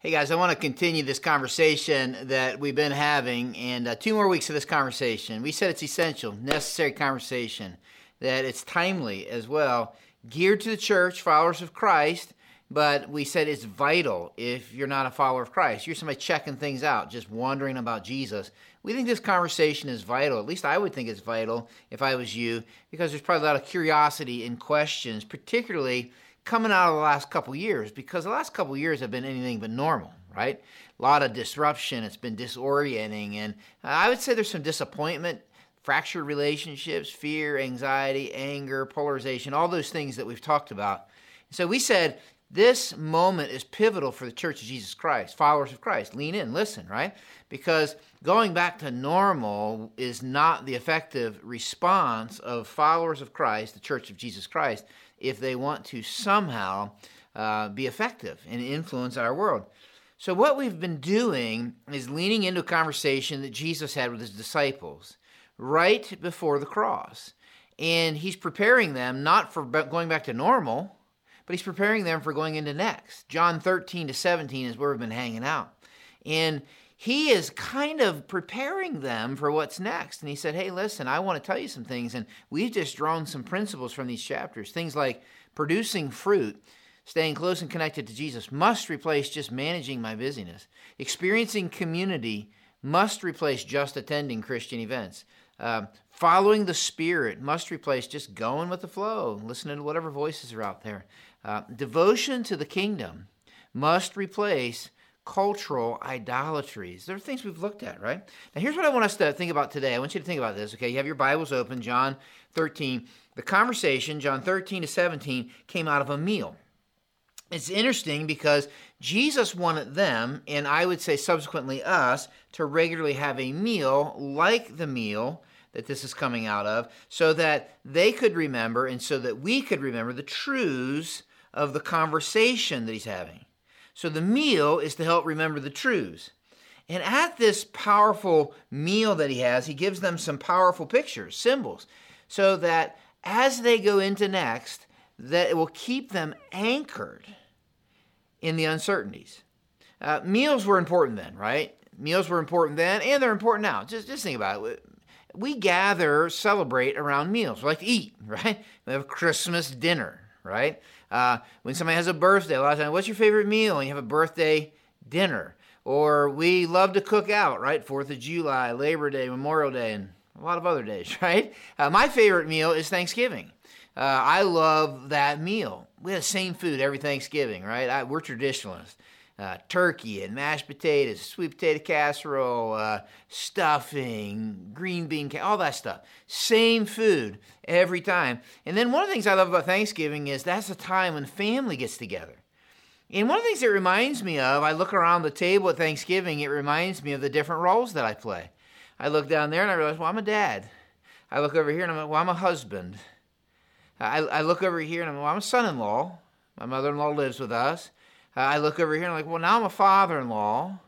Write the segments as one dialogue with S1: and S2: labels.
S1: Hey guys, I want to continue this conversation that we've been having, and uh, two more weeks of this conversation. We said it's essential, necessary conversation, that it's timely as well, geared to the church, followers of Christ, but we said it's vital if you're not a follower of Christ. You're somebody checking things out, just wondering about Jesus. We think this conversation is vital. At least I would think it's vital if I was you, because there's probably a lot of curiosity and questions, particularly coming out of the last couple years because the last couple years have been anything but normal, right? A lot of disruption. It's been disorienting, and I would say there's some disappointment, fractured relationships, fear, anxiety, anger, polarization, all those things that we've talked about. So we said this moment is pivotal for the Church of Jesus Christ, followers of Christ. Lean in, listen, right? Because going back to normal is not the effective response of followers of Christ, the Church of Jesus Christ, if they want to somehow uh, be effective and influence our world. So, what we've been doing is leaning into a conversation that Jesus had with his disciples right before the cross. And he's preparing them not for going back to normal, but he's preparing them for going into next. John 13 to 17 is where we've been hanging out. And he is kind of preparing them for what's next. And he said, Hey, listen, I want to tell you some things. And we've just drawn some principles from these chapters. Things like producing fruit, staying close and connected to Jesus, must replace just managing my busyness. Experiencing community must replace just attending Christian events. Uh, following the Spirit must replace just going with the flow, listening to whatever voices are out there. Uh, devotion to the kingdom must replace cultural idolatries. There are things we've looked at, right? Now, here's what I want us to think about today. I want you to think about this, okay? You have your Bibles open, John 13. The conversation, John 13 to 17, came out of a meal. It's interesting because Jesus wanted them, and I would say subsequently us, to regularly have a meal like the meal that this is coming out of, so that they could remember and so that we could remember the truths of the conversation that he's having. So the meal is to help remember the truths. And at this powerful meal that he has, he gives them some powerful pictures, symbols, so that as they go into next, that it will keep them anchored in the uncertainties. Uh, meals were important then, right? Meals were important then, and they're important now. Just, just think about it. We gather, celebrate around meals. We like to eat, right? We have Christmas dinner, right? Uh, when somebody has a birthday, a lot of times, what's your favorite meal? And you have a birthday dinner. Or we love to cook out, right? Fourth of July, Labor Day, Memorial Day, and a lot of other days, right? Uh, my favorite meal is Thanksgiving. Uh, I love that meal. We have the same food every Thanksgiving, right? I, we're traditionalists uh, turkey and mashed potatoes, sweet potato casserole, uh, stuffing, green bean, all that stuff. Same food every time. And then one of the things I love about Thanksgiving is that's a time when family gets together. And one of the things it reminds me of, I look around the table at Thanksgiving, it reminds me of the different roles that I play. I look down there and I realize, well, I'm a dad. I look over here and I'm like, well, I'm a husband. I, I look over here and I'm, well, I'm a son in law. My mother in law lives with us. I look over here and I'm like, well, now I'm a father-in-law.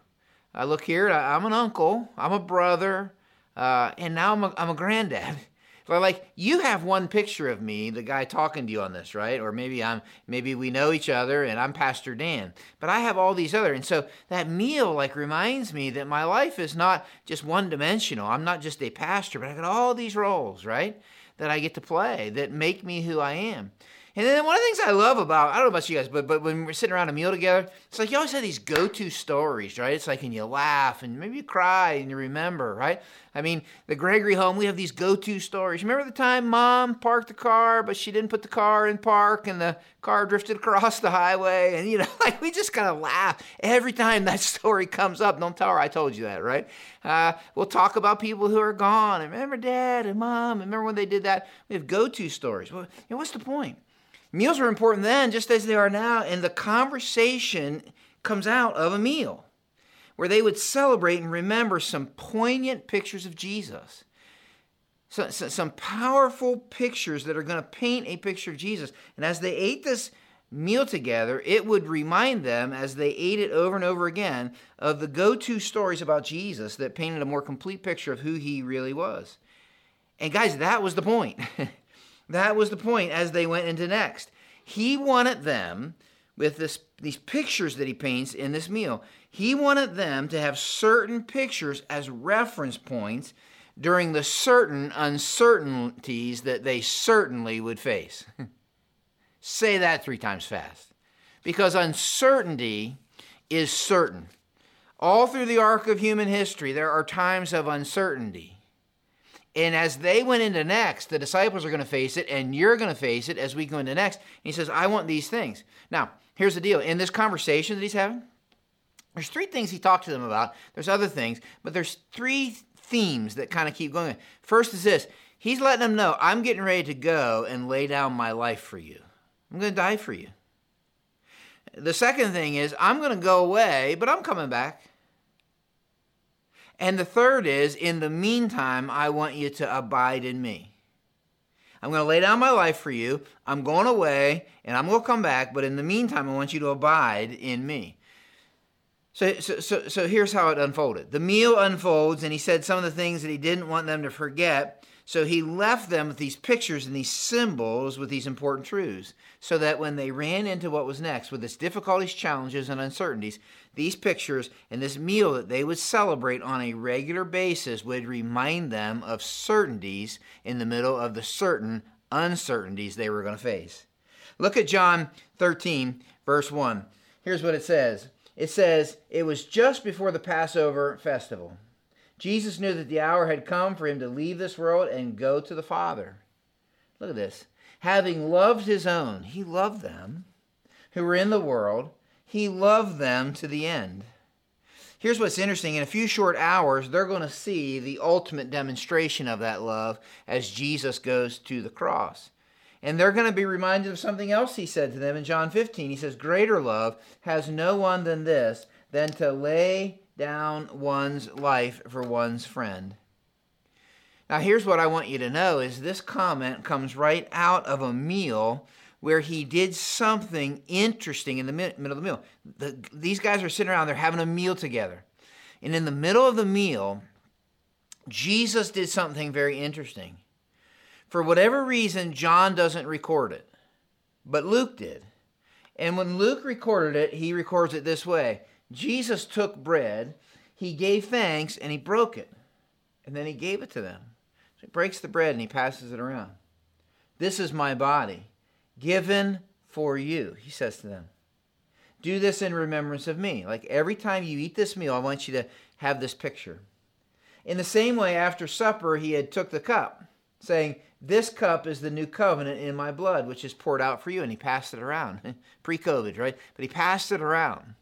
S1: I look here, I'm an uncle, I'm a brother, uh, and now I'm a, I'm a granddad. But like you have one picture of me, the guy talking to you on this, right? Or maybe I'm maybe we know each other and I'm Pastor Dan. But I have all these other and so that meal like reminds me that my life is not just one dimensional. I'm not just a pastor, but I got all these roles, right? That I get to play that make me who I am. And then one of the things I love about, I don't know about you guys, but, but when we're sitting around a meal together, it's like you always have these go to stories, right? It's like, and you laugh and maybe you cry and you remember, right? I mean, the Gregory home, we have these go to stories. Remember the time mom parked the car, but she didn't put the car in park and the car drifted across the highway? And, you know, like we just kind of laugh every time that story comes up. Don't tell her I told you that, right? Uh, we'll talk about people who are gone. Remember dad and mom. Remember when they did that? We have go to stories. Well, you know, what's the point? Meals were important then, just as they are now, and the conversation comes out of a meal where they would celebrate and remember some poignant pictures of Jesus. So, so, some powerful pictures that are going to paint a picture of Jesus. And as they ate this meal together, it would remind them, as they ate it over and over again, of the go to stories about Jesus that painted a more complete picture of who he really was. And guys, that was the point. That was the point as they went into next. He wanted them, with this, these pictures that he paints in this meal. He wanted them to have certain pictures as reference points during the certain uncertainties that they certainly would face. Say that three times fast. Because uncertainty is certain. All through the arc of human history, there are times of uncertainty. And as they went into next, the disciples are going to face it, and you're going to face it as we go into next. And he says, I want these things. Now, here's the deal. In this conversation that he's having, there's three things he talked to them about. There's other things, but there's three themes that kind of keep going. First is this He's letting them know, I'm getting ready to go and lay down my life for you. I'm going to die for you. The second thing is, I'm going to go away, but I'm coming back. And the third is, in the meantime, I want you to abide in me. I'm going to lay down my life for you. I'm going away and I'm going to come back, but in the meantime, I want you to abide in me. So, so, so, so here's how it unfolded. The meal unfolds, and he said some of the things that he didn't want them to forget. So he left them with these pictures and these symbols with these important truths, so that when they ran into what was next, with its difficulties, challenges, and uncertainties, these pictures and this meal that they would celebrate on a regular basis would remind them of certainties in the middle of the certain uncertainties they were going to face. Look at John 13, verse 1. Here's what it says it says, It was just before the Passover festival. Jesus knew that the hour had come for him to leave this world and go to the Father. Look at this. Having loved his own, he loved them who were in the world, he loved them to the end. Here's what's interesting in a few short hours, they're going to see the ultimate demonstration of that love as Jesus goes to the cross. And they're going to be reminded of something else he said to them in John 15. He says, Greater love has no one than this, than to lay down one's life for one's friend. Now, here's what I want you to know is this comment comes right out of a meal where he did something interesting in the middle of the meal. The, these guys are sitting around, they're having a meal together. And in the middle of the meal, Jesus did something very interesting. For whatever reason, John doesn't record it, but Luke did. And when Luke recorded it, he records it this way Jesus took bread, he gave thanks, and he broke it. And then he gave it to them. So he breaks the bread and he passes it around. This is my body, given for you, he says to them. Do this in remembrance of me. Like every time you eat this meal, I want you to have this picture. In the same way, after supper, he had took the cup, saying, this cup is the new covenant in my blood, which is poured out for you. And he passed it around, pre COVID, right? But he passed it around.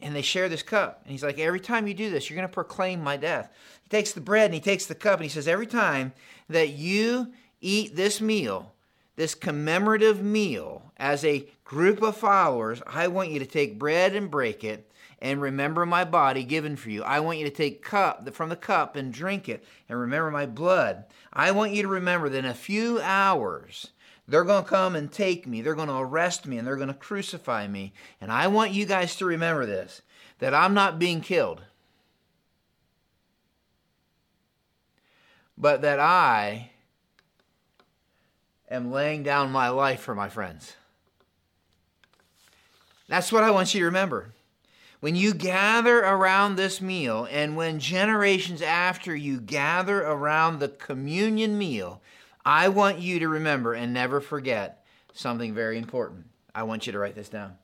S1: And they share this cup. And he's like, Every time you do this, you're going to proclaim my death. He takes the bread and he takes the cup and he says, Every time that you eat this meal, this commemorative meal, as a group of followers, I want you to take bread and break it and remember my body given for you. I want you to take cup from the cup and drink it and remember my blood. I want you to remember that in a few hours they're going to come and take me. They're going to arrest me and they're going to crucify me. And I want you guys to remember this that I'm not being killed. But that I am laying down my life for my friends. That's what I want you to remember. When you gather around this meal, and when generations after you gather around the communion meal, I want you to remember and never forget something very important. I want you to write this down.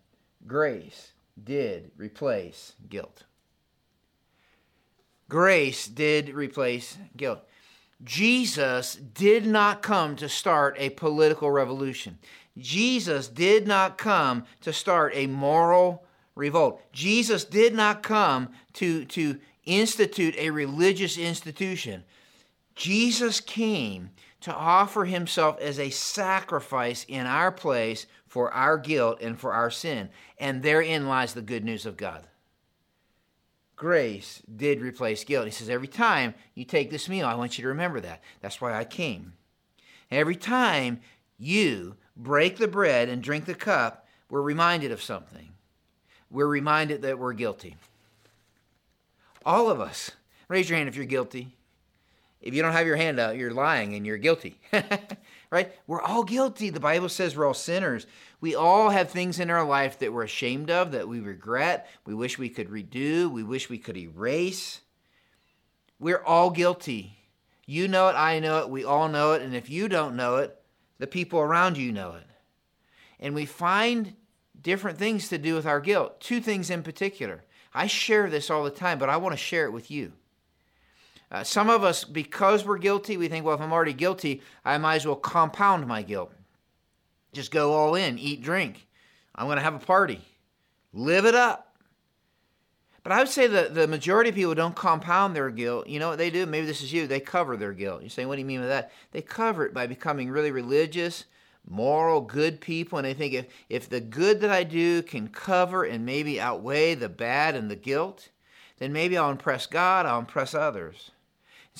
S1: Grace did replace guilt. Grace did replace guilt. Jesus did not come to start a political revolution. Jesus did not come to start a moral revolt. Jesus did not come to, to institute a religious institution. Jesus came to offer himself as a sacrifice in our place for our guilt and for our sin. And therein lies the good news of God. Grace did replace guilt. He says, Every time you take this meal, I want you to remember that. That's why I came. Every time you break the bread and drink the cup, we're reminded of something we're reminded that we're guilty. All of us. Raise your hand if you're guilty. If you don't have your hand out, you're lying and you're guilty. right? We're all guilty. The Bible says we're all sinners. We all have things in our life that we're ashamed of, that we regret, we wish we could redo, we wish we could erase. We're all guilty. You know it, I know it, we all know it, and if you don't know it, the people around you know it. And we find different things to do with our guilt. Two things in particular. I share this all the time, but I want to share it with you. Uh, some of us, because we're guilty, we think, well, if I'm already guilty, I might as well compound my guilt. Just go all in, eat, drink. I'm going to have a party. Live it up. But I would say that the majority of people don't compound their guilt. You know what they do? Maybe this is you. They cover their guilt. You say, what do you mean by that? They cover it by becoming really religious, moral, good people. And they think if, if the good that I do can cover and maybe outweigh the bad and the guilt, then maybe I'll impress God, I'll impress others.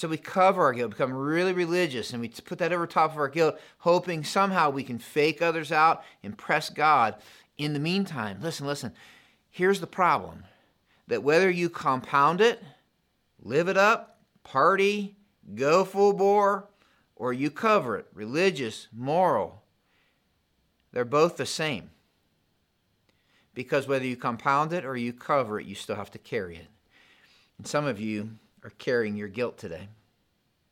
S1: So we cover our guilt, become really religious, and we put that over top of our guilt, hoping somehow we can fake others out, impress God. In the meantime, listen, listen, here's the problem that whether you compound it, live it up, party, go full bore, or you cover it, religious, moral, they're both the same. Because whether you compound it or you cover it, you still have to carry it. And some of you are carrying your guilt today.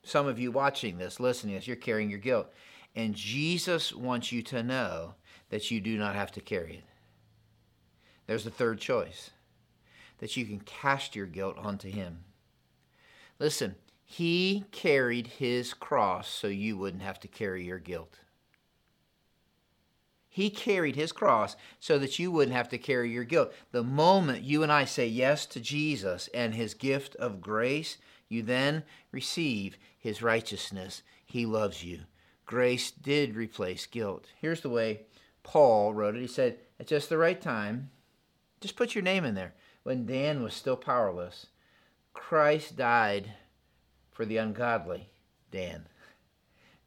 S1: Some of you watching this, listening to this, you're carrying your guilt. And Jesus wants you to know that you do not have to carry it. There's a third choice that you can cast your guilt onto Him. Listen, He carried His cross so you wouldn't have to carry your guilt. He carried his cross so that you wouldn't have to carry your guilt. The moment you and I say yes to Jesus and his gift of grace, you then receive his righteousness. He loves you. Grace did replace guilt. Here's the way Paul wrote it. He said, At just the right time, just put your name in there. When Dan was still powerless, Christ died for the ungodly Dan.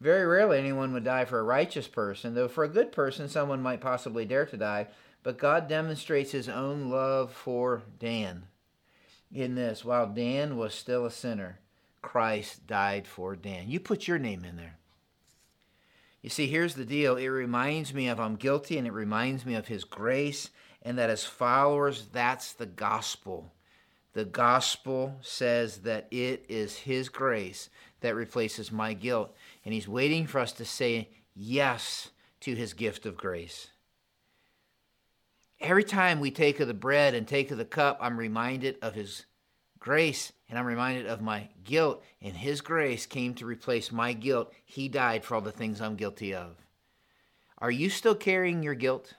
S1: Very rarely anyone would die for a righteous person, though for a good person someone might possibly dare to die. But God demonstrates his own love for Dan in this. While Dan was still a sinner, Christ died for Dan. You put your name in there. You see, here's the deal. It reminds me of I'm guilty, and it reminds me of His grace, and that as followers, that's the gospel. The gospel says that it is His grace that replaces my guilt. And He's waiting for us to say yes to His gift of grace. Every time we take of the bread and take of the cup, I'm reminded of His grace and I'm reminded of my guilt. And His grace came to replace my guilt. He died for all the things I'm guilty of. Are you still carrying your guilt?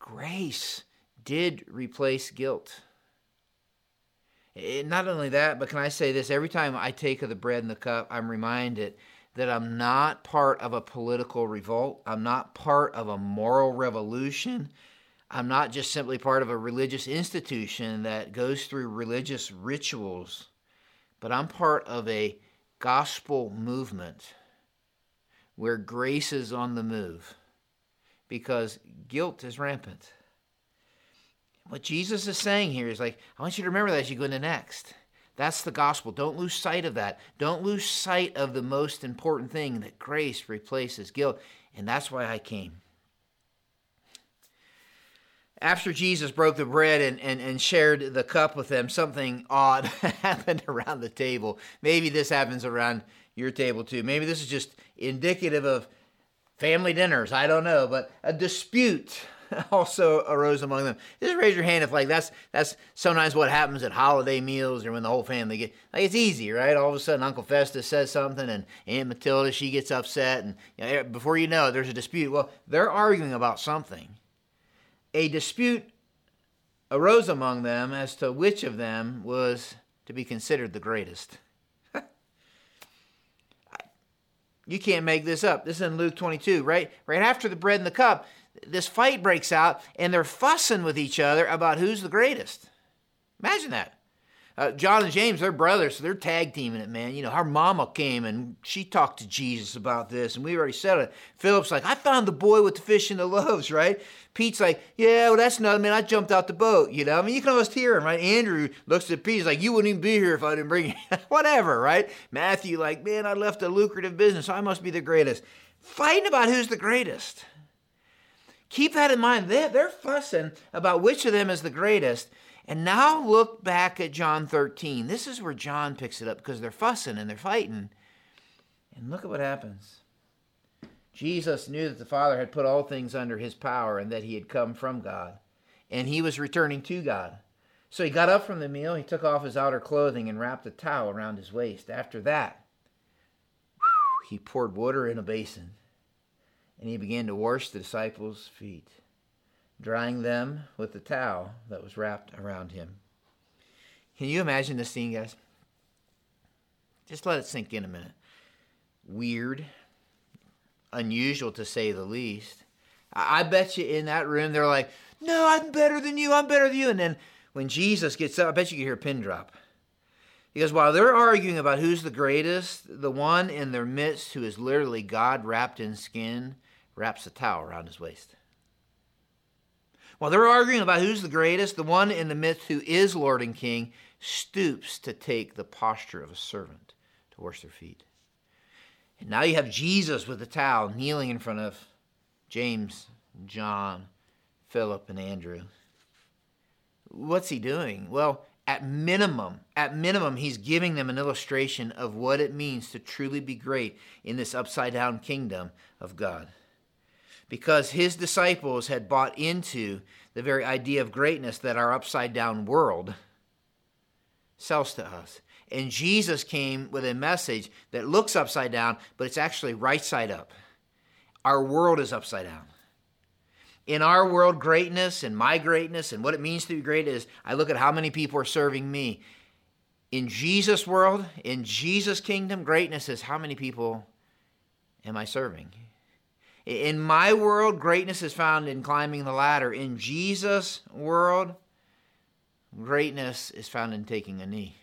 S1: Grace did replace guilt. It, not only that, but can I say this? Every time I take of the bread and the cup, I'm reminded that I'm not part of a political revolt. I'm not part of a moral revolution. I'm not just simply part of a religious institution that goes through religious rituals, but I'm part of a gospel movement where grace is on the move because guilt is rampant. What Jesus is saying here is like, I want you to remember that as you go into next. That's the gospel. Don't lose sight of that. Don't lose sight of the most important thing that grace replaces guilt. And that's why I came. After Jesus broke the bread and, and, and shared the cup with them, something odd happened around the table. Maybe this happens around your table too. Maybe this is just indicative of family dinners. I don't know. But a dispute also arose among them. Just raise your hand if like that's that's sometimes what happens at holiday meals or when the whole family get like it's easy, right? All of a sudden Uncle Festus says something and Aunt Matilda she gets upset and you know, before you know it, there's a dispute. Well, they're arguing about something. A dispute arose among them as to which of them was to be considered the greatest. you can't make this up. This is in Luke 22, right? Right after the bread and the cup, this fight breaks out and they're fussing with each other about who's the greatest. Imagine that. Uh, John and James, they're brothers, so they're tag teaming it, man. You know, our mama came and she talked to Jesus about this, and we already said it. Philip's like, I found the boy with the fish and the loaves, right? Pete's like, yeah, well, that's nothing, man. I jumped out the boat, you know. I mean, you can almost hear him, right? Andrew looks at Pete, he's like, you wouldn't even be here if I didn't bring you. Whatever, right? Matthew, like, man, I left a lucrative business, so I must be the greatest. Fighting about who's the greatest. Keep that in mind. They're, they're fussing about which of them is the greatest. And now look back at John 13. This is where John picks it up because they're fussing and they're fighting. And look at what happens. Jesus knew that the Father had put all things under his power and that he had come from God. And he was returning to God. So he got up from the meal, he took off his outer clothing and wrapped a towel around his waist. After that, he poured water in a basin and he began to wash the disciples' feet drying them with the towel that was wrapped around him. Can you imagine this scene, guys? Just let it sink in a minute. Weird, unusual to say the least. I bet you in that room they're like, No, I'm better than you, I'm better than you. And then when Jesus gets up, I bet you can hear a pin drop. Because while they're arguing about who's the greatest, the one in their midst who is literally God wrapped in skin wraps a towel around his waist. While they're arguing about who's the greatest, the one in the midst who is Lord and King stoops to take the posture of a servant to wash their feet. And now you have Jesus with the towel kneeling in front of James, John, Philip, and Andrew. What's he doing? Well, at minimum, at minimum, he's giving them an illustration of what it means to truly be great in this upside down kingdom of God because his disciples had bought into the very idea of greatness that our upside down world sells to us. And Jesus came with a message that looks upside down, but it's actually right side up. Our world is upside down. In our world, greatness and my greatness and what it means to be great is I look at how many people are serving me. In Jesus' world, in Jesus' kingdom, greatness is how many people am I serving? In my world, greatness is found in climbing the ladder. In Jesus' world, greatness is found in taking a knee.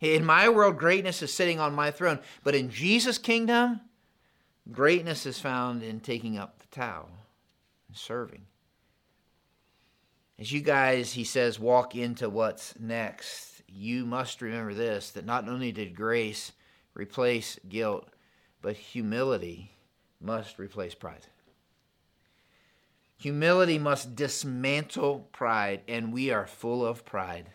S1: In my world, greatness is sitting on my throne. But in Jesus' kingdom, greatness is found in taking up the towel and serving. As you guys, he says, walk into what's next, you must remember this that not only did grace replace guilt, but humility must replace pride. Humility must dismantle pride, and we are full of pride.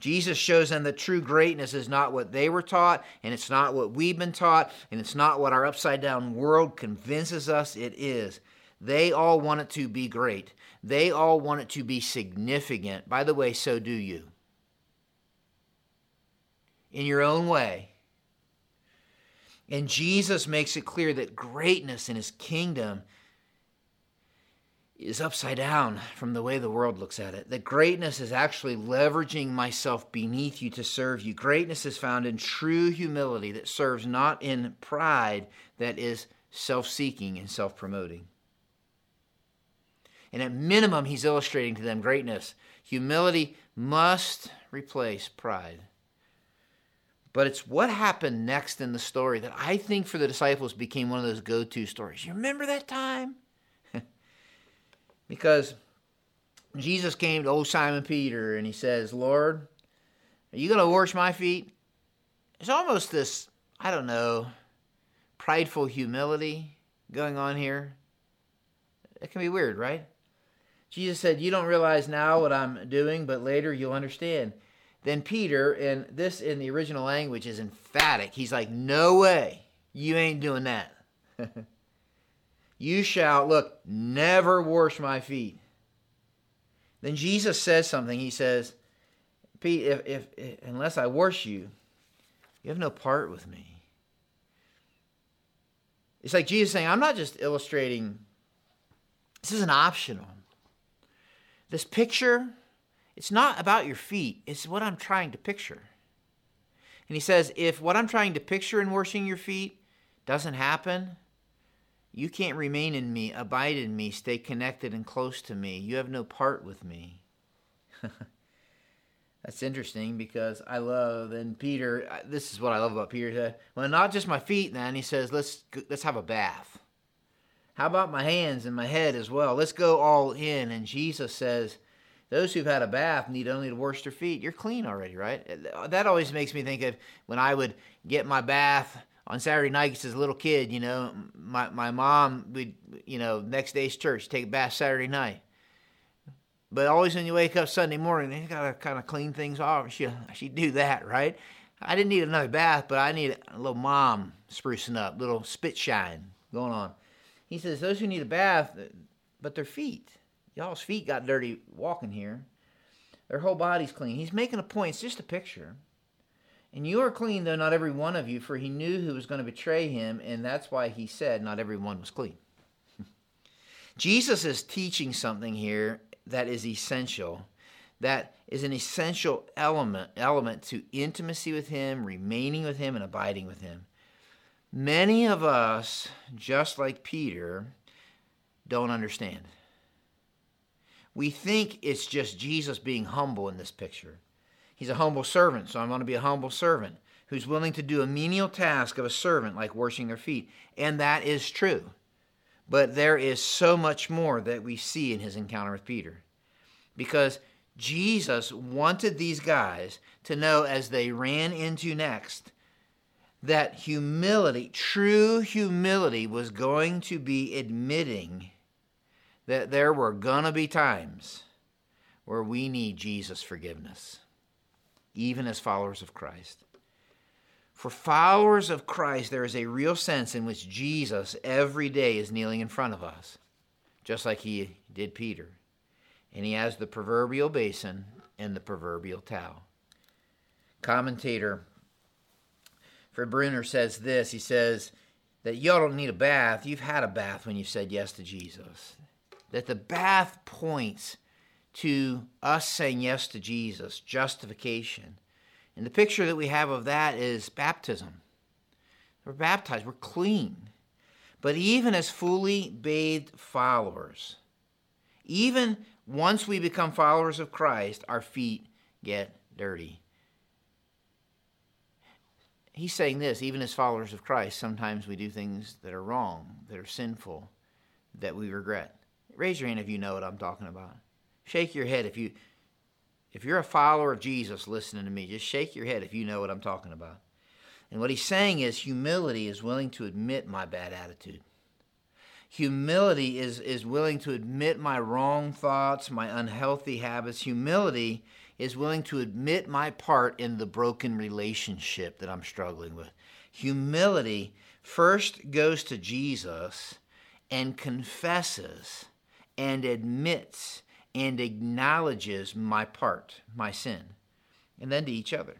S1: Jesus shows them that true greatness is not what they were taught, and it's not what we've been taught, and it's not what our upside down world convinces us it is. They all want it to be great. They all want it to be significant. By the way, so do you. In your own way, and Jesus makes it clear that greatness in his kingdom is upside down from the way the world looks at it. That greatness is actually leveraging myself beneath you to serve you. Greatness is found in true humility that serves not in pride that is self seeking and self promoting. And at minimum, he's illustrating to them greatness. Humility must replace pride. But it's what happened next in the story that I think for the disciples became one of those go to stories. You remember that time? because Jesus came to old Simon Peter and he says, Lord, are you going to wash my feet? It's almost this, I don't know, prideful humility going on here. It can be weird, right? Jesus said, You don't realize now what I'm doing, but later you'll understand. Then Peter, and this in the original language is emphatic. He's like, No way, you ain't doing that. you shall, look, never wash my feet. Then Jesus says something. He says, Pete, if, if, if unless I wash you, you have no part with me. It's like Jesus saying, I'm not just illustrating, this isn't optional. This picture it's not about your feet, it's what I'm trying to picture. And he says, if what I'm trying to picture in washing your feet doesn't happen, you can't remain in me, abide in me, stay connected and close to me. You have no part with me. That's interesting because I love and Peter. This is what I love about Peter. Well, not just my feet. Then he says, let's let's have a bath. How about my hands and my head as well? Let's go all in. And Jesus says, those who've had a bath need only to wash their feet. You're clean already, right? That always makes me think of when I would get my bath on Saturday nights as a little kid. You know, my my mom would, you know, next day's church take a bath Saturday night. But always when you wake up Sunday morning, you gotta kind of clean things off. She she do that, right? I didn't need another bath, but I need a little mom sprucing up, little spit shine going on. He says those who need a bath, but their feet, y'all's feet got dirty walking here. Their whole body's clean. He's making a point. It's just a picture. And you are clean, though not every one of you, for he knew who was going to betray him, and that's why he said not every one was clean. Jesus is teaching something here that is essential that is an essential element element to intimacy with him remaining with him and abiding with him many of us just like peter don't understand we think it's just jesus being humble in this picture. He's a humble servant so i'm going to be a humble servant who's willing to do a menial task of a servant like washing their feet. And that is true. But there is so much more that we see in his encounter with Peter. Because Jesus wanted these guys to know as they ran into next that humility, true humility, was going to be admitting that there were going to be times where we need Jesus' forgiveness, even as followers of Christ. For followers of Christ, there is a real sense in which Jesus every day is kneeling in front of us, just like he did Peter. And he has the proverbial basin and the proverbial towel. Commentator Fred Bruner says this he says that y'all don't need a bath. You've had a bath when you said yes to Jesus. That the bath points to us saying yes to Jesus, justification and the picture that we have of that is baptism. We're baptized, we're clean. But even as fully bathed followers, even once we become followers of Christ, our feet get dirty. He's saying this, even as followers of Christ, sometimes we do things that are wrong, that are sinful, that we regret. Raise your hand if you know what I'm talking about. Shake your head if you if you're a follower of Jesus listening to me, just shake your head if you know what I'm talking about. And what he's saying is humility is willing to admit my bad attitude. Humility is, is willing to admit my wrong thoughts, my unhealthy habits. Humility is willing to admit my part in the broken relationship that I'm struggling with. Humility first goes to Jesus and confesses and admits and acknowledges my part, my sin, and then to each other.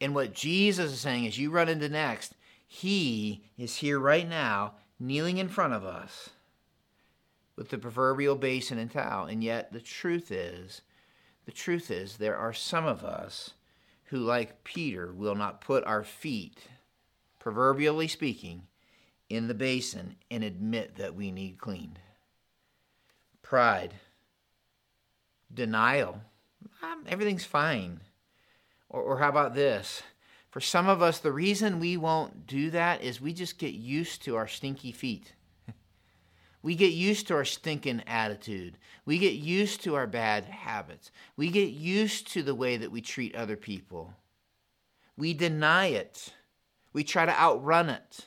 S1: And what Jesus is saying is, you run into next, He is here right now, kneeling in front of us with the proverbial basin and towel. And yet, the truth is, the truth is, there are some of us who, like Peter, will not put our feet, proverbially speaking, in the basin and admit that we need cleaned. Pride denial. Um, everything's fine. Or, or how about this? For some of us, the reason we won't do that is we just get used to our stinky feet. We get used to our stinking attitude. We get used to our bad habits. We get used to the way that we treat other people. We deny it. We try to outrun it.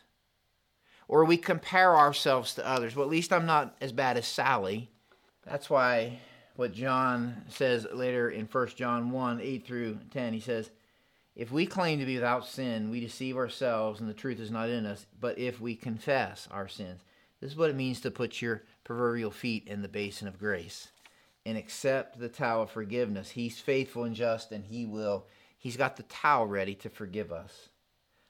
S1: Or we compare ourselves to others. Well, at least I'm not as bad as Sally. That's why what John says later in 1 John 1 8 through 10. He says, If we claim to be without sin, we deceive ourselves and the truth is not in us. But if we confess our sins, this is what it means to put your proverbial feet in the basin of grace and accept the towel of forgiveness. He's faithful and just, and He will. He's got the towel ready to forgive us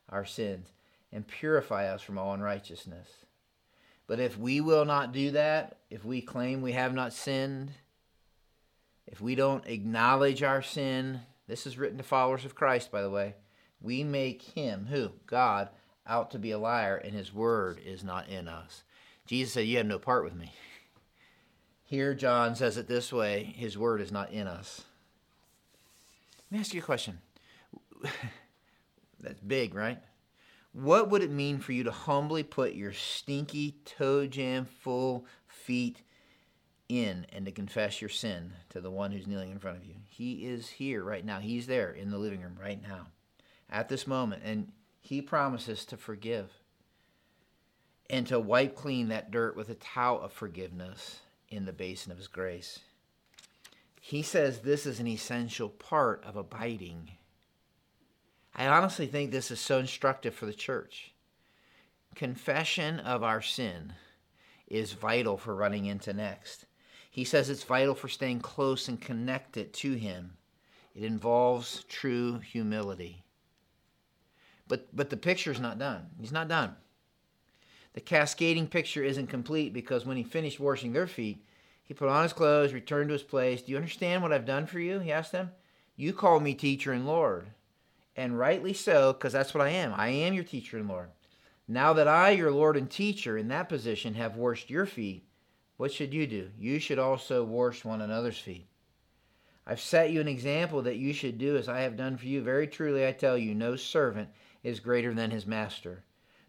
S1: our sins and purify us from all unrighteousness. But if we will not do that, if we claim we have not sinned, if we don't acknowledge our sin, this is written to followers of Christ, by the way, we make him, who? God, out to be a liar, and his word is not in us. Jesus said, You have no part with me. Here, John says it this way his word is not in us. Let me ask you a question. That's big, right? What would it mean for you to humbly put your stinky, toe jam full feet in and to confess your sin to the one who's kneeling in front of you? He is here right now. He's there in the living room right now at this moment. And he promises to forgive and to wipe clean that dirt with a towel of forgiveness in the basin of his grace. He says this is an essential part of abiding. I honestly think this is so instructive for the church. Confession of our sin is vital for running into next. He says it's vital for staying close and connected to Him. It involves true humility. But, but the picture's not done. He's not done. The cascading picture isn't complete because when he finished washing their feet, he put on his clothes, returned to his place. Do you understand what I've done for you? He asked them. You call me teacher and Lord. And rightly so, because that's what I am. I am your teacher and Lord. Now that I, your Lord and teacher, in that position, have washed your feet, what should you do? You should also wash one another's feet. I've set you an example that you should do as I have done for you. Very truly, I tell you, no servant is greater than his master,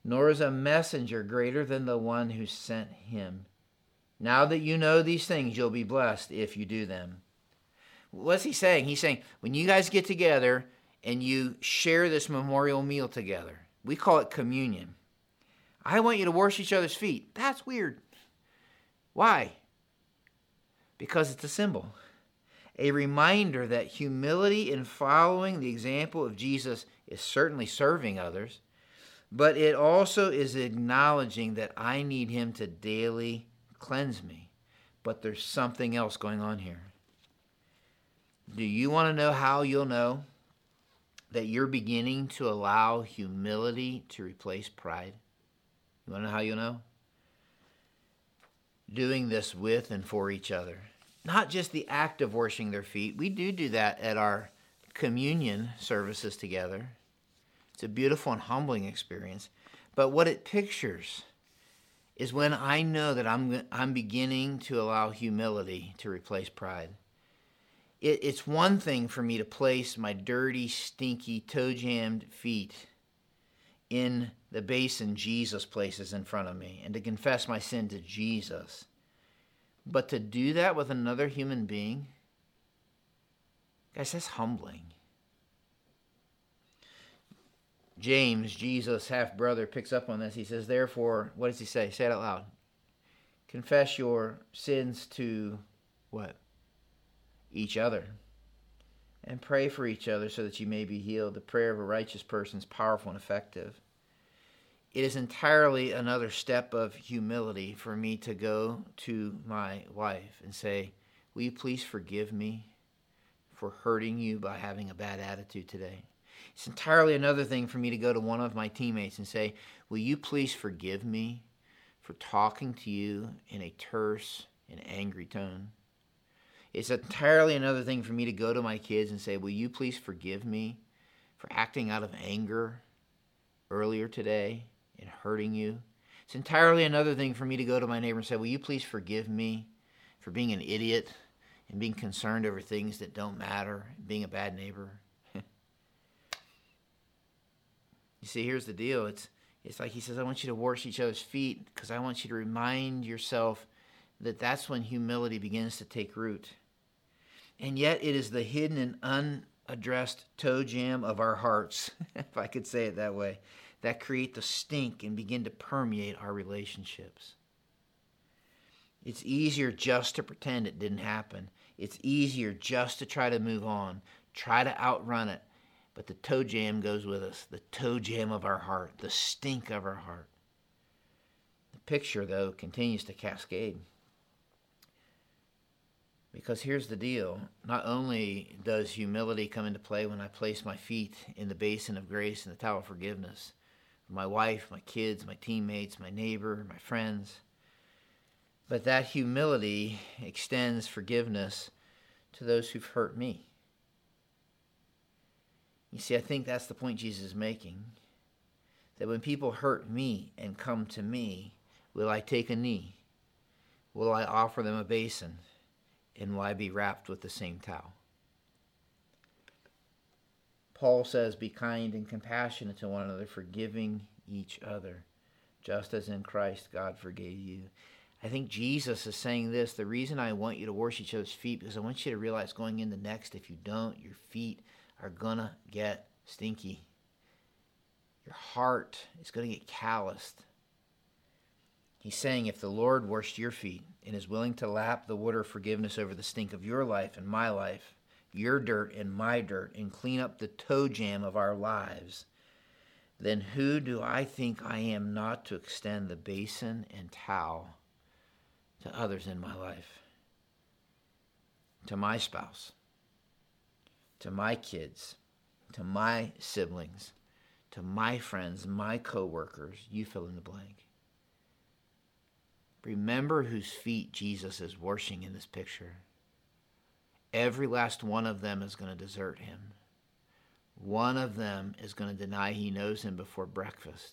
S1: nor is a messenger greater than the one who sent him. Now that you know these things, you'll be blessed if you do them. What's he saying? He's saying, when you guys get together and you share this memorial meal together, we call it communion. I want you to wash each other's feet. That's weird. Why? Because it's a symbol, a reminder that humility in following the example of Jesus is certainly serving others, but it also is acknowledging that I need Him to daily cleanse me. But there's something else going on here. Do you want to know how you'll know that you're beginning to allow humility to replace pride? You want to know how you'll know? Doing this with and for each other. Not just the act of washing their feet. We do do that at our communion services together. It's a beautiful and humbling experience. But what it pictures is when I know that I'm, I'm beginning to allow humility to replace pride. It, it's one thing for me to place my dirty, stinky, toe jammed feet in the basin Jesus places in front of me and to confess my sin to Jesus. But to do that with another human being, guys, that's humbling. James, Jesus' half brother, picks up on this. He says, Therefore, what does he say? Say it out loud. Confess your sins to what? Each other. And pray for each other so that you may be healed. The prayer of a righteous person is powerful and effective. It is entirely another step of humility for me to go to my wife and say, Will you please forgive me for hurting you by having a bad attitude today? It's entirely another thing for me to go to one of my teammates and say, Will you please forgive me for talking to you in a terse and angry tone? It's entirely another thing for me to go to my kids and say, Will you please forgive me for acting out of anger earlier today and hurting you? It's entirely another thing for me to go to my neighbor and say, Will you please forgive me for being an idiot and being concerned over things that don't matter, being a bad neighbor? You see, here's the deal. It's it's like he says, I want you to wash each other's feet because I want you to remind yourself that that's when humility begins to take root. And yet, it is the hidden and unaddressed toe jam of our hearts, if I could say it that way, that create the stink and begin to permeate our relationships. It's easier just to pretend it didn't happen. It's easier just to try to move on, try to outrun it, but the toe jam goes with us the toe jam of our heart, the stink of our heart. The picture, though, continues to cascade. Because here's the deal not only does humility come into play when I place my feet in the basin of grace and the towel of forgiveness, my wife, my kids, my teammates, my neighbor, my friends, but that humility extends forgiveness to those who've hurt me. You see, I think that's the point Jesus is making. That when people hurt me and come to me, will I take a knee? Will I offer them a basin? And I be wrapped with the same towel? Paul says, Be kind and compassionate to one another, forgiving each other, just as in Christ God forgave you. I think Jesus is saying this the reason I want you to wash each other's feet, because I want you to realize going into next, if you don't, your feet are going to get stinky. Your heart is going to get calloused. He's saying if the Lord washed your feet and is willing to lap the water of forgiveness over the stink of your life and my life, your dirt and my dirt, and clean up the toe jam of our lives, then who do I think I am not to extend the basin and towel to others in my life? To my spouse, to my kids, to my siblings, to my friends, my coworkers, you fill in the blank. Remember whose feet Jesus is washing in this picture. Every last one of them is going to desert him. One of them is going to deny he knows him before breakfast.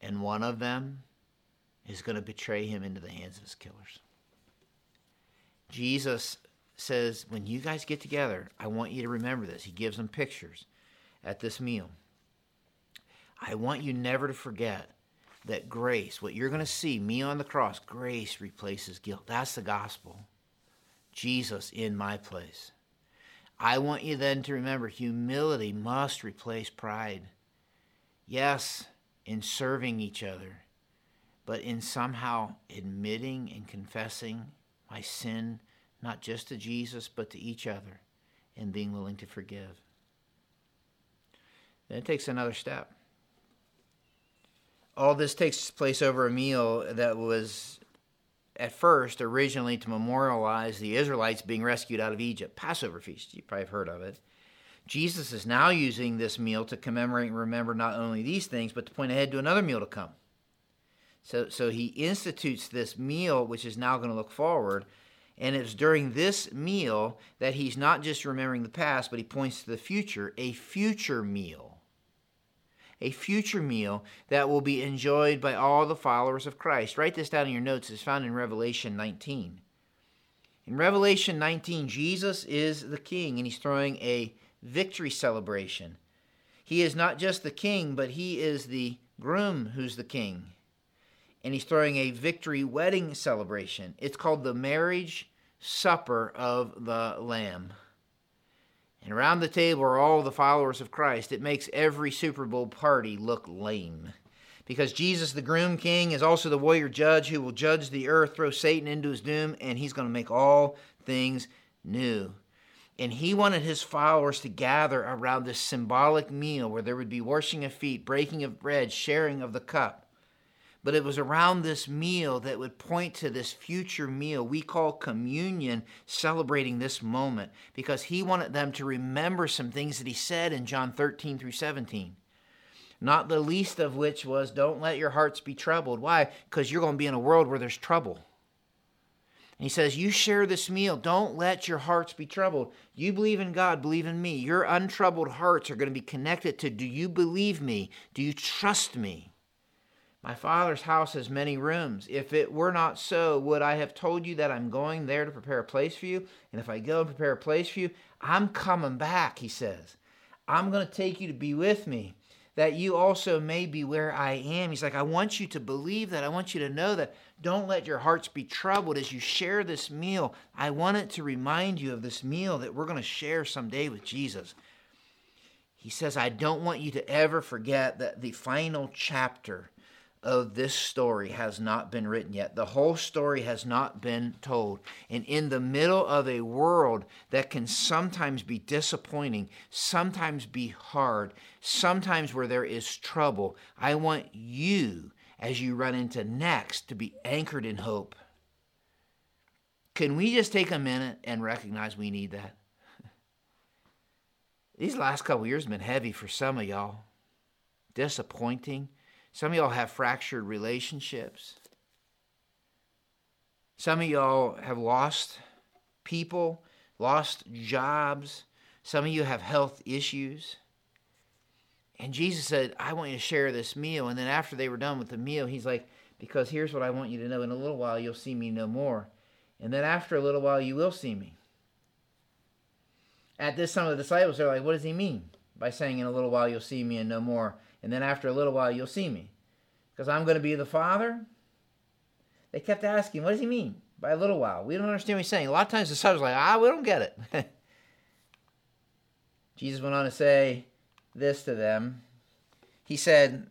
S1: And one of them is going to betray him into the hands of his killers. Jesus says, when you guys get together, I want you to remember this. He gives them pictures at this meal. I want you never to forget that grace, what you're going to see, me on the cross, grace replaces guilt. That's the gospel. Jesus in my place. I want you then to remember humility must replace pride. Yes, in serving each other, but in somehow admitting and confessing my sin, not just to Jesus, but to each other, and being willing to forgive. Then it takes another step all this takes place over a meal that was at first originally to memorialize the Israelites being rescued out of Egypt. Passover feast, you probably have heard of it. Jesus is now using this meal to commemorate and remember not only these things, but to point ahead to another meal to come. So, so he institutes this meal, which is now going to look forward. And it's during this meal that he's not just remembering the past, but he points to the future, a future meal a future meal that will be enjoyed by all the followers of Christ. Write this down in your notes. It's found in Revelation 19. In Revelation 19, Jesus is the king and he's throwing a victory celebration. He is not just the king, but he is the groom who's the king. And he's throwing a victory wedding celebration. It's called the marriage supper of the Lamb. And around the table are all the followers of Christ. It makes every Super Bowl party look lame. Because Jesus, the groom king, is also the warrior judge who will judge the earth, throw Satan into his doom, and he's going to make all things new. And he wanted his followers to gather around this symbolic meal where there would be washing of feet, breaking of bread, sharing of the cup. But it was around this meal that would point to this future meal we call communion, celebrating this moment, because he wanted them to remember some things that he said in John 13 through 17. Not the least of which was, Don't let your hearts be troubled. Why? Because you're going to be in a world where there's trouble. And he says, You share this meal. Don't let your hearts be troubled. You believe in God, believe in me. Your untroubled hearts are going to be connected to Do you believe me? Do you trust me? My Father's house has many rooms. If it were not so, would I have told you that I'm going there to prepare a place for you? And if I go and prepare a place for you, I'm coming back, he says. I'm going to take you to be with me, that you also may be where I am. He's like, I want you to believe that. I want you to know that. Don't let your hearts be troubled as you share this meal. I want it to remind you of this meal that we're going to share someday with Jesus. He says, I don't want you to ever forget that the final chapter of this story has not been written yet. The whole story has not been told. And in the middle of a world that can sometimes be disappointing, sometimes be hard, sometimes where there is trouble, I want you, as you run into next, to be anchored in hope. Can we just take a minute and recognize we need that? These last couple years have been heavy for some of y'all. Disappointing some of y'all have fractured relationships. Some of y'all have lost people, lost jobs. Some of you have health issues. And Jesus said, I want you to share this meal. And then after they were done with the meal, he's like, Because here's what I want you to know. In a little while, you'll see me no more. And then after a little while, you will see me. at this, some of the disciples are like, what does he mean by saying, in a little while you'll see me and no more? And then after a little while you'll see me? Because I'm going to be the Father? They kept asking, what does he mean by a little while? We don't understand what he's saying. A lot of times the disciples are like, ah, we don't get it. Jesus went on to say this to them. He said,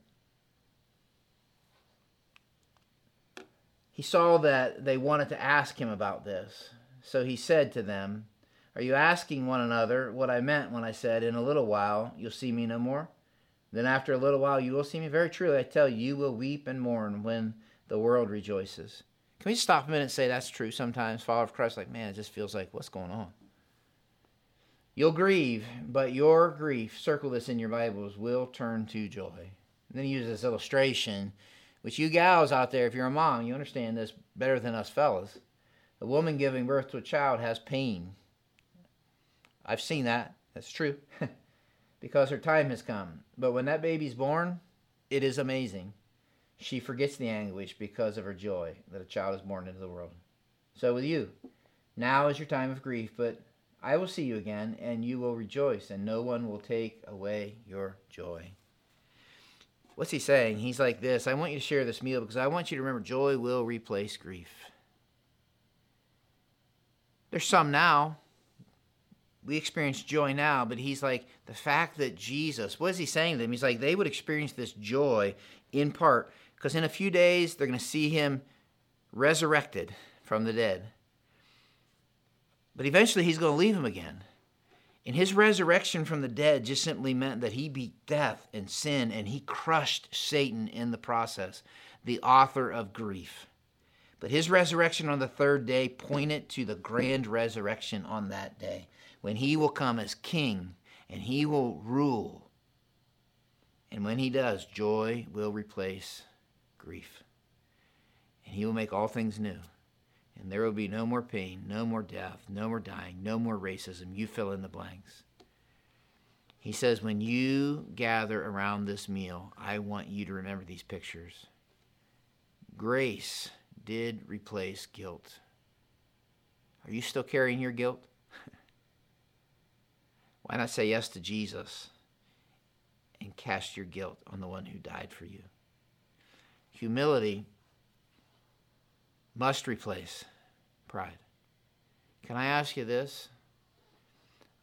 S1: he saw that they wanted to ask him about this. So he said to them, Are you asking one another what I meant when I said, In a little while you'll see me no more? Then after a little while you will see me? Very truly, I tell you, you will weep and mourn when the world rejoices. Can we stop a minute and say that's true sometimes? Follower of Christ, like, man, it just feels like, what's going on? You'll grieve, but your grief, circle this in your Bibles, will turn to joy. And then he uses this illustration, which you gals out there, if you're a mom, you understand this better than us fellas. A woman giving birth to a child has pain. I've seen that. That's true. because her time has come. But when that baby's born, it is amazing. She forgets the anguish because of her joy that a child is born into the world. So with you, now is your time of grief, but I will see you again, and you will rejoice, and no one will take away your joy. What's he saying? He's like this I want you to share this meal because I want you to remember joy will replace grief. There's some now. We experience joy now, but he's like, the fact that Jesus, what is he saying to them? He's like, they would experience this joy in part because in a few days they're going to see him resurrected from the dead. But eventually he's going to leave him again. And his resurrection from the dead just simply meant that he beat death and sin and he crushed Satan in the process, the author of grief. But his resurrection on the third day pointed to the grand resurrection on that day, when he will come as king and he will rule. And when he does, joy will replace grief. And he will make all things new and there will be no more pain, no more death, no more dying, no more racism. You fill in the blanks. He says, when you gather around this meal, I want you to remember these pictures. Grace did replace guilt. Are you still carrying your guilt? Why not say yes to Jesus and cast your guilt on the one who died for you? Humility must replace pride. Can I ask you this?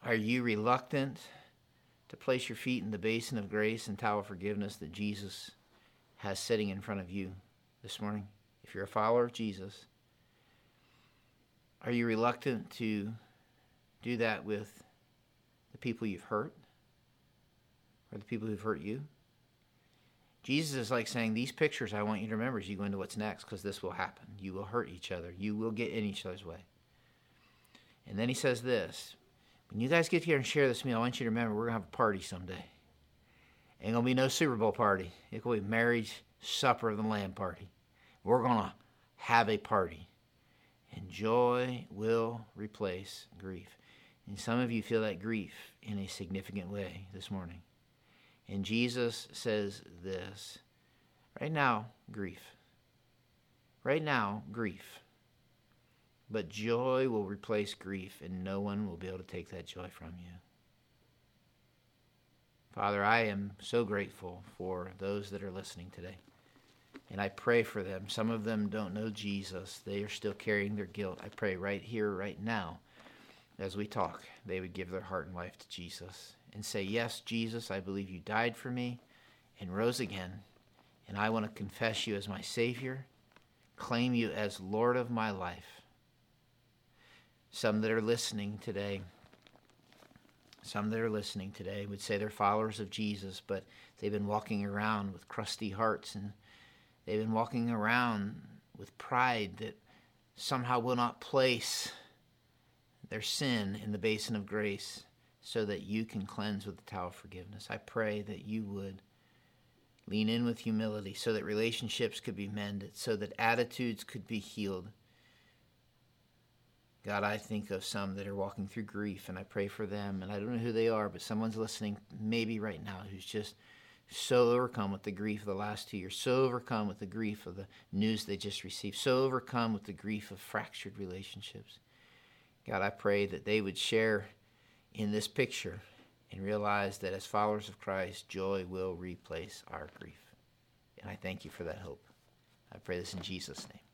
S1: Are you reluctant to place your feet in the basin of grace and towel of forgiveness that Jesus has sitting in front of you this morning? If you're a follower of Jesus, are you reluctant to do that with people you've hurt or the people who've hurt you? Jesus is like saying, These pictures I want you to remember as you go into what's next, because this will happen. You will hurt each other. You will get in each other's way. And then he says this When you guys get here and share this meal, I want you to remember we're going to have a party someday. Ain't going to be no Super Bowl party. It's going to be marriage supper of the Lamb party. We're going to have a party. And joy will replace grief. And some of you feel that grief in a significant way this morning. And Jesus says this right now, grief. Right now, grief. But joy will replace grief, and no one will be able to take that joy from you. Father, I am so grateful for those that are listening today. And I pray for them. Some of them don't know Jesus, they are still carrying their guilt. I pray right here, right now, as we talk, they would give their heart and life to Jesus and say, Yes, Jesus, I believe you died for me and rose again, and I want to confess you as my Savior, claim you as Lord of my life. Some that are listening today, some that are listening today would say they're followers of Jesus, but they've been walking around with crusty hearts and they've been walking around with pride that somehow will not place their sin in the basin of grace so that you can cleanse with the towel of forgiveness. I pray that you would lean in with humility so that relationships could be mended, so that attitudes could be healed. God, I think of some that are walking through grief, and I pray for them. And I don't know who they are, but someone's listening maybe right now who's just so overcome with the grief of the last two years, so overcome with the grief of the news they just received, so overcome with the grief of fractured relationships. God, I pray that they would share in this picture and realize that as followers of Christ, joy will replace our grief. And I thank you for that hope. I pray this in Jesus' name.